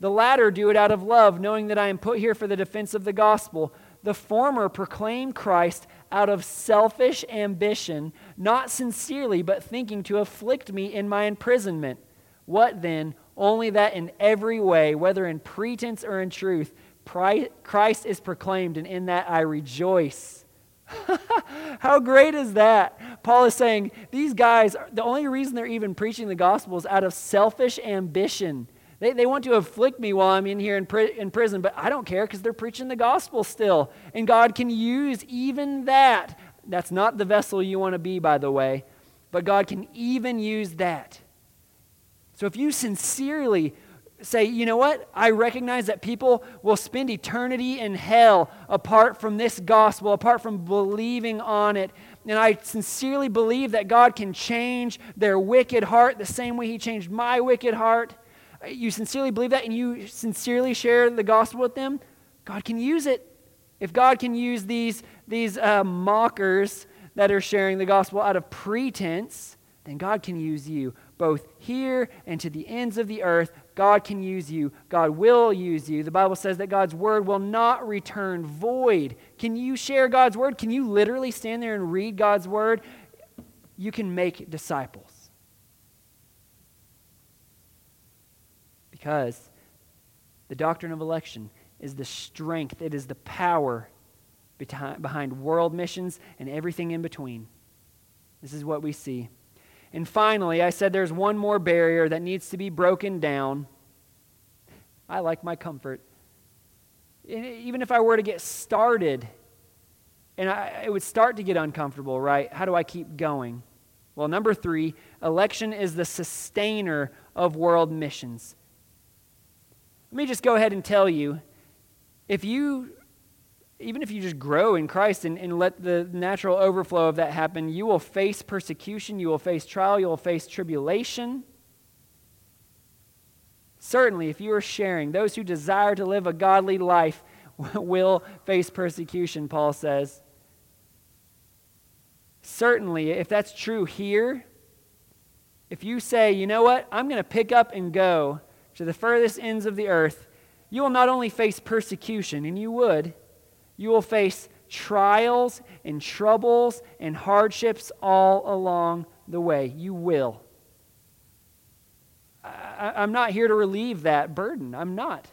The latter do it out of love, knowing that I am put here for the defense of the gospel. The former proclaim Christ out of selfish ambition, not sincerely, but thinking to afflict me in my imprisonment. What then? Only that in every way, whether in pretense or in truth, Christ is proclaimed, and in that I rejoice. (laughs) How great is that? Paul is saying these guys, the only reason they're even preaching the gospel is out of selfish ambition. They, they want to afflict me while I'm in here in, pri- in prison, but I don't care because they're preaching the gospel still. And God can use even that. That's not the vessel you want to be, by the way, but God can even use that. So if you sincerely say, you know what? I recognize that people will spend eternity in hell apart from this gospel, apart from believing on it. And I sincerely believe that God can change their wicked heart the same way He changed my wicked heart you sincerely believe that and you sincerely share the gospel with them, God can use it. If God can use these, these uh, mockers that are sharing the gospel out of pretense, then God can use you both here and to the ends of the earth. God can use you. God will use you. The Bible says that God's word will not return void. Can you share God's word? Can you literally stand there and read God's word? You can make disciples. Because the doctrine of election is the strength, it is the power behind world missions and everything in between. This is what we see. And finally, I said there's one more barrier that needs to be broken down. I like my comfort. Even if I were to get started, and I, it would start to get uncomfortable, right? How do I keep going? Well, number three, election is the sustainer of world missions. Let me just go ahead and tell you if you, even if you just grow in Christ and, and let the natural overflow of that happen, you will face persecution, you will face trial, you will face tribulation. Certainly, if you are sharing, those who desire to live a godly life (laughs) will face persecution, Paul says. Certainly, if that's true here, if you say, you know what, I'm going to pick up and go to the furthest ends of the earth, you will not only face persecution, and you would, you will face trials and troubles and hardships all along the way. You will. I, am not here to relieve that burden. I'm not.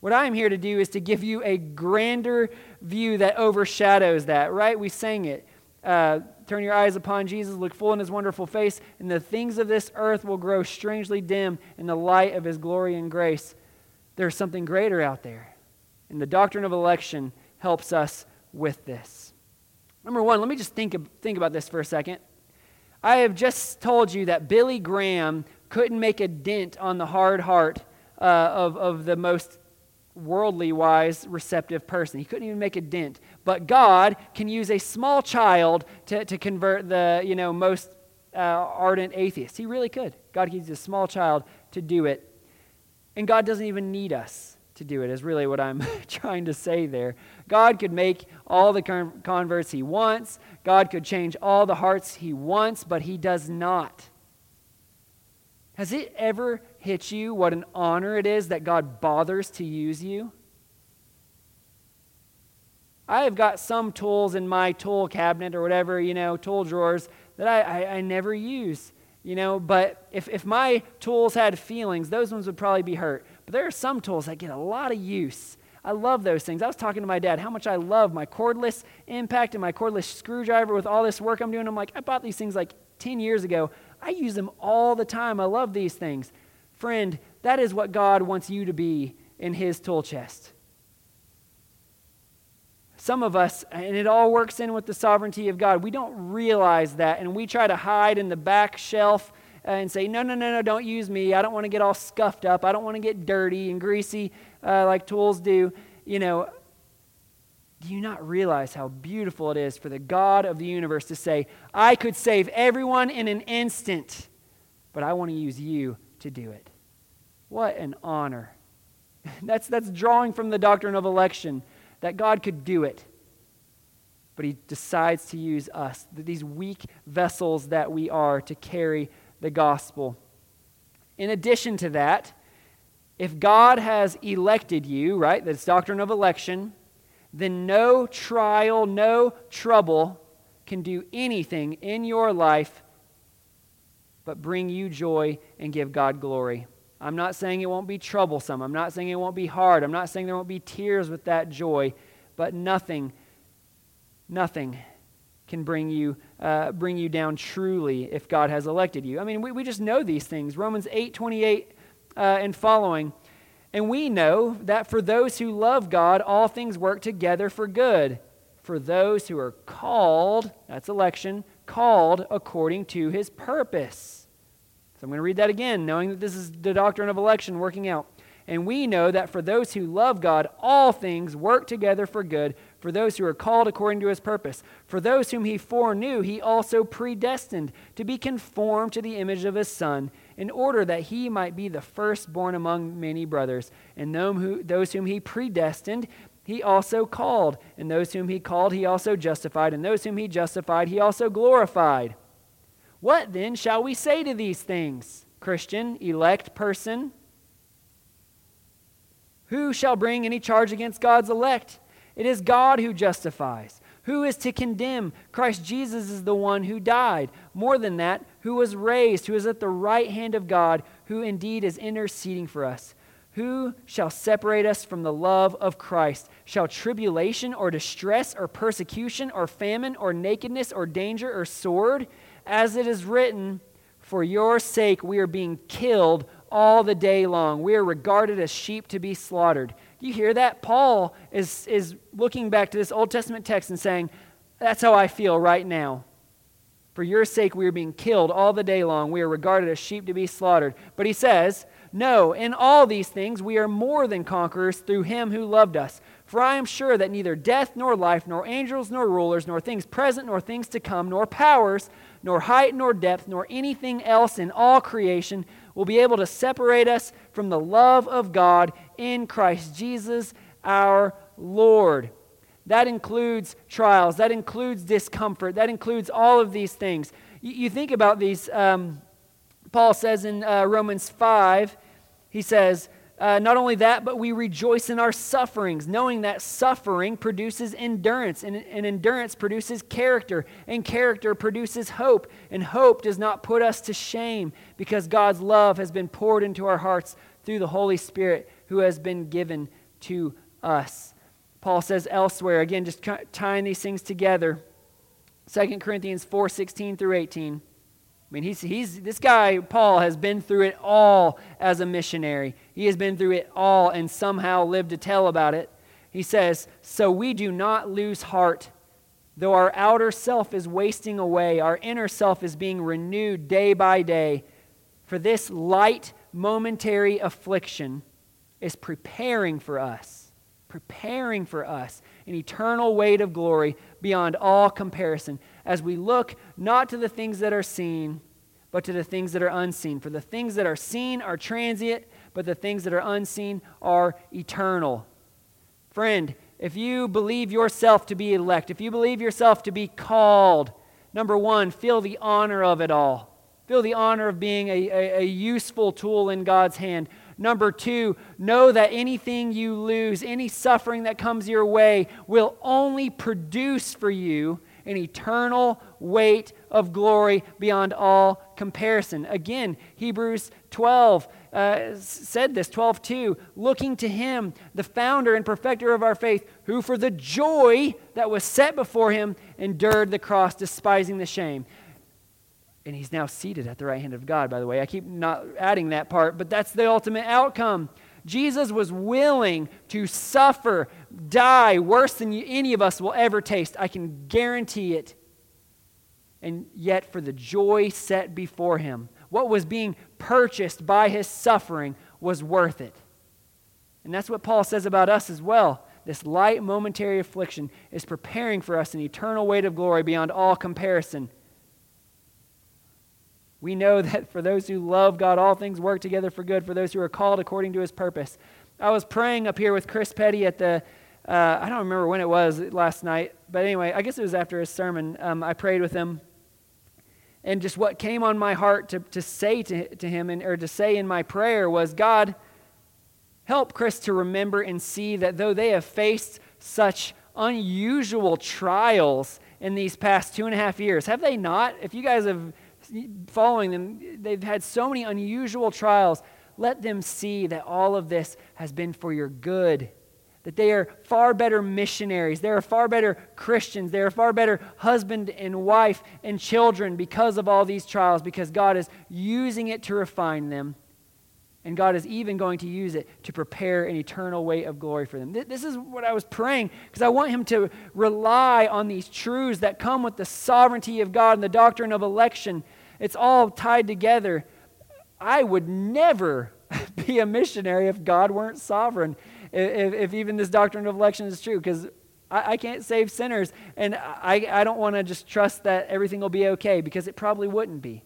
What I'm here to do is to give you a grander view that overshadows that, right? We sang it. Uh, Turn your eyes upon Jesus, look full in his wonderful face, and the things of this earth will grow strangely dim in the light of his glory and grace. There's something greater out there. And the doctrine of election helps us with this. Number one, let me just think, think about this for a second. I have just told you that Billy Graham couldn't make a dent on the hard heart uh, of, of the most worldly wise, receptive person. He couldn't even make a dent. But God can use a small child to, to convert the you know, most uh, ardent atheist. He really could. God can use a small child to do it. And God doesn't even need us to do it, is really what I'm (laughs) trying to say there. God could make all the converts he wants, God could change all the hearts he wants, but he does not. Has it ever hit you what an honor it is that God bothers to use you? I have got some tools in my tool cabinet or whatever, you know, tool drawers that I, I, I never use, you know. But if, if my tools had feelings, those ones would probably be hurt. But there are some tools that get a lot of use. I love those things. I was talking to my dad how much I love my cordless impact and my cordless screwdriver with all this work I'm doing. I'm like, I bought these things like 10 years ago. I use them all the time. I love these things. Friend, that is what God wants you to be in His tool chest. Some of us, and it all works in with the sovereignty of God, we don't realize that, and we try to hide in the back shelf and say, No, no, no, no, don't use me. I don't want to get all scuffed up. I don't want to get dirty and greasy uh, like tools do. You know, do you not realize how beautiful it is for the God of the universe to say, I could save everyone in an instant, but I want to use you to do it? What an honor. (laughs) That's, that's drawing from the doctrine of election that God could do it. But he decides to use us, these weak vessels that we are, to carry the gospel. In addition to that, if God has elected you, right, that's doctrine of election, then no trial, no trouble can do anything in your life but bring you joy and give God glory. I'm not saying it won't be troublesome. I'm not saying it won't be hard. I'm not saying there won't be tears with that joy, but nothing, nothing can bring you, uh, bring you down truly if God has elected you. I mean, we, we just know these things. Romans 8 28 uh, and following and we know that for those who love God, all things work together for good. For those who are called, that's election, called according to his purpose. So I'm going to read that again, knowing that this is the doctrine of election working out. And we know that for those who love God, all things work together for good for those who are called according to his purpose. For those whom he foreknew, he also predestined to be conformed to the image of his Son, in order that he might be the firstborn among many brothers. And those whom he predestined, he also called. And those whom he called, he also justified. And those whom he justified, he also glorified. What then shall we say to these things? Christian, elect person? Who shall bring any charge against God's elect? It is God who justifies. Who is to condemn? Christ Jesus is the one who died. More than that, who was raised, who is at the right hand of God, who indeed is interceding for us. Who shall separate us from the love of Christ? Shall tribulation or distress or persecution or famine or nakedness or danger or sword? As it is written, For your sake we are being killed all the day long. We are regarded as sheep to be slaughtered. You hear that? Paul is, is looking back to this Old Testament text and saying, That's how I feel right now. For your sake, we are being killed all the day long. We are regarded as sheep to be slaughtered. But he says, No, in all these things we are more than conquerors through him who loved us. For I am sure that neither death, nor life, nor angels, nor rulers, nor things present, nor things to come, nor powers, nor height, nor depth, nor anything else in all creation will be able to separate us from the love of God in Christ Jesus our Lord. That includes trials, that includes discomfort, that includes all of these things. You, you think about these, um, Paul says in uh, Romans 5 he says, uh, not only that, but we rejoice in our sufferings, knowing that suffering produces endurance, and, and endurance produces character, and character produces hope. And hope does not put us to shame because God's love has been poured into our hearts through the Holy Spirit who has been given to us. Paul says elsewhere, again, just tying these things together 2 Corinthians 4 16 through 18. I mean, he's, he's, this guy, Paul, has been through it all as a missionary. He has been through it all and somehow lived to tell about it. He says, So we do not lose heart. Though our outer self is wasting away, our inner self is being renewed day by day. For this light, momentary affliction is preparing for us, preparing for us an eternal weight of glory beyond all comparison as we look not to the things that are seen, but to the things that are unseen. For the things that are seen are transient, but the things that are unseen are eternal. Friend, if you believe yourself to be elect, if you believe yourself to be called, number one, feel the honor of it all. Feel the honor of being a, a, a useful tool in God's hand. Number two, know that anything you lose, any suffering that comes your way, will only produce for you an eternal weight of glory beyond all comparison. Again, Hebrews 12 uh, said this 12 2 looking to him, the founder and perfecter of our faith, who for the joy that was set before him endured the cross, despising the shame. And he's now seated at the right hand of God, by the way. I keep not adding that part, but that's the ultimate outcome. Jesus was willing to suffer, die worse than any of us will ever taste. I can guarantee it. And yet, for the joy set before him, what was being purchased by his suffering was worth it. And that's what Paul says about us as well. This light momentary affliction is preparing for us an eternal weight of glory beyond all comparison. We know (laughs) that for those who love God, all things work together for good, for those who are called according to his purpose. I was praying up here with Chris Petty at the, uh, I don't remember when it was last night, but anyway, I guess it was after his sermon. Um, I prayed with him. And just what came on my heart to, to say to, to him, and, or to say in my prayer was God, help Chris to remember and see that though they have faced such unusual trials in these past two and a half years, have they not? If you guys have following them, they've had so many unusual trials. Let them see that all of this has been for your good. That they are far better missionaries. They are far better Christians. They are far better husband and wife and children because of all these trials, because God is using it to refine them. And God is even going to use it to prepare an eternal weight of glory for them. This is what I was praying because I want him to rely on these truths that come with the sovereignty of God and the doctrine of election it's all tied together. I would never (laughs) be a missionary if God weren't sovereign, if, if even this doctrine of election is true, because I, I, can't save sinners. And I, I don't want to just trust that everything will be okay, because it probably wouldn't be.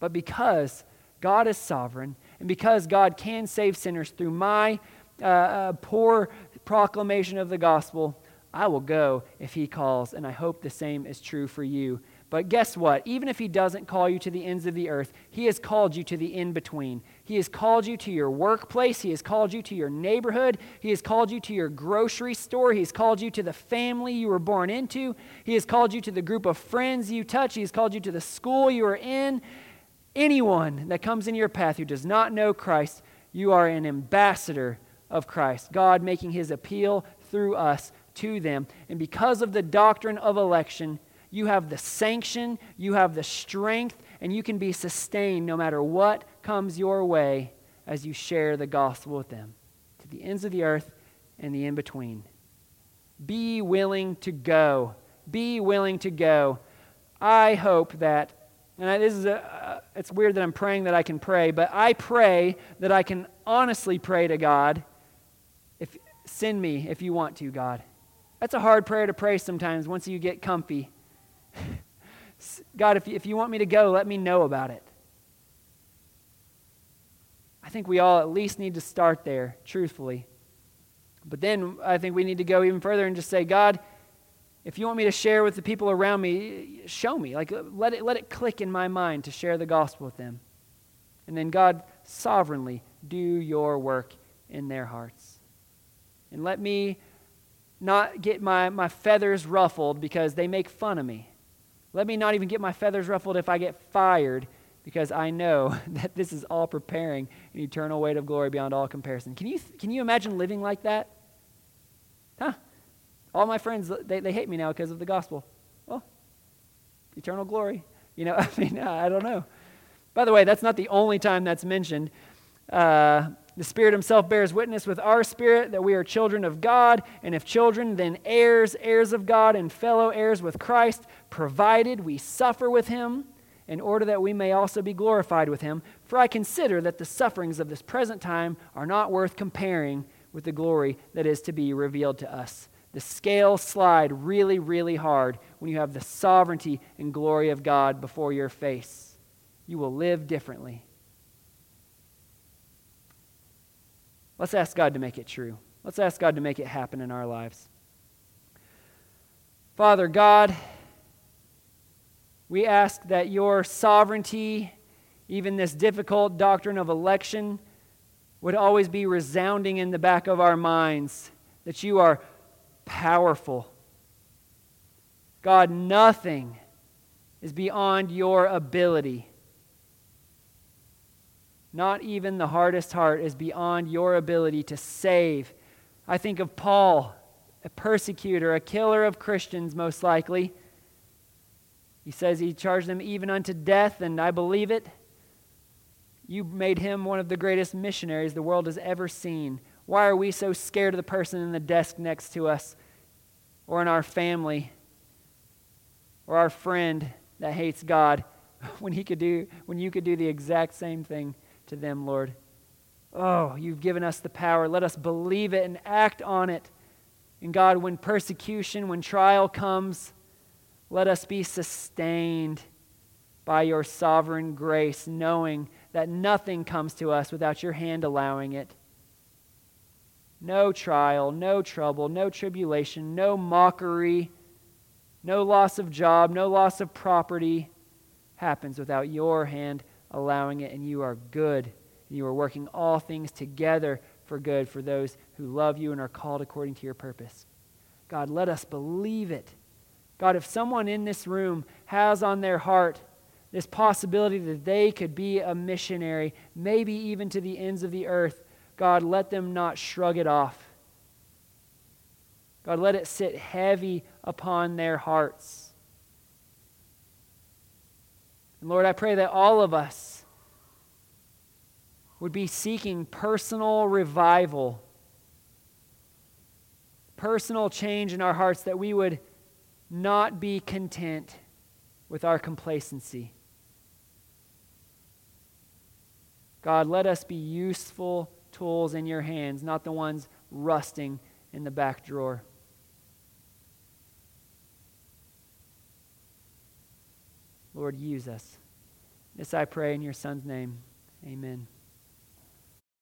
But because God is sovereign, and because God can save sinners through my uh, uh, poor proclamation of the gospel, I will go if He calls. And I hope the same is true for you. But guess what? Even if He doesn't call you to the ends of the earth, He has called you to the in between. He has called you to your workplace. He has called you to your neighborhood. He has called you to your grocery store. He has called you to the family you were born into. He has called you to the group of friends you touch. He has called you to the school you are in. Anyone that comes in your path who does not know Christ, you are an ambassador of Christ. God making His appeal through us to them. And because of the doctrine of election, you have the sanction, you have the strength, and you can be sustained no matter what comes your way as you share the gospel with them to the ends of the earth and the in between. Be willing to go. Be willing to go. I hope that, and this is a, uh, it's weird that I'm praying that I can pray, but I pray that I can honestly pray to God. If send me if you want to, God. That's a hard prayer to pray sometimes once you get comfy. (laughs) God, if you, if you want me to go, let me know about it. I think we all at least need to start there, truthfully. But then I think we need to go even further and just say, God, if you want me to share with the people around me, show me. Like, let it, let it click in my mind to share the gospel with them. And then, God, sovereignly do your work in their hearts. And let me not get my, my feathers ruffled because they make fun of me. Let me not even get my feathers ruffled if I get fired because I know (laughs) that this is all preparing an eternal weight of glory beyond all comparison. Can you, can you imagine living like that? Huh? All my friends, they, they hate me now because of the gospel. Well, eternal glory. You know, (laughs) I mean, I don't know. By the way, that's not the only time that's mentioned. Uh, the Spirit Himself bears witness with our spirit that we are children of God, and if children, then heirs, heirs of God, and fellow heirs with Christ, provided we suffer with Him, in order that we may also be glorified with Him. For I consider that the sufferings of this present time are not worth comparing with the glory that is to be revealed to us. The scales slide really, really hard when you have the sovereignty and glory of God before your face. You will live differently. Let's ask God to make it true. Let's ask God to make it happen in our lives. Father God, we ask that your sovereignty, even this difficult doctrine of election, would always be resounding in the back of our minds that you are powerful. God, nothing is beyond your ability. Not even the hardest heart is beyond your ability to save. I think of Paul, a persecutor, a killer of Christians, most likely. He says he charged them even unto death, and I believe it. You made him one of the greatest missionaries the world has ever seen. Why are we so scared of the person in the desk next to us, or in our family, or our friend that hates God, (laughs) when he could do when you could do the exact same thing to them, Lord? Oh, you've given us the power. Let us believe it and act on it. And God, when persecution, when trial comes, let us be sustained by your sovereign grace, knowing that nothing comes to us without your hand allowing it. No trial, no trouble, no tribulation, no mockery, no loss of job, no loss of property happens without your hand allowing it. And you are good. And you are working all things together for good for those who love you and are called according to your purpose. God, let us believe it God, if someone in this room has on their heart this possibility that they could be a missionary, maybe even to the ends of the earth, God, let them not shrug it off. God, let it sit heavy upon their hearts. And Lord, I pray that all of us would be seeking personal revival, personal change in our hearts, that we would not be content with our complacency. God, let us be useful tools in your hands, not the ones rusting in the back drawer. Lord, use us. This I pray in your Son's name. Amen.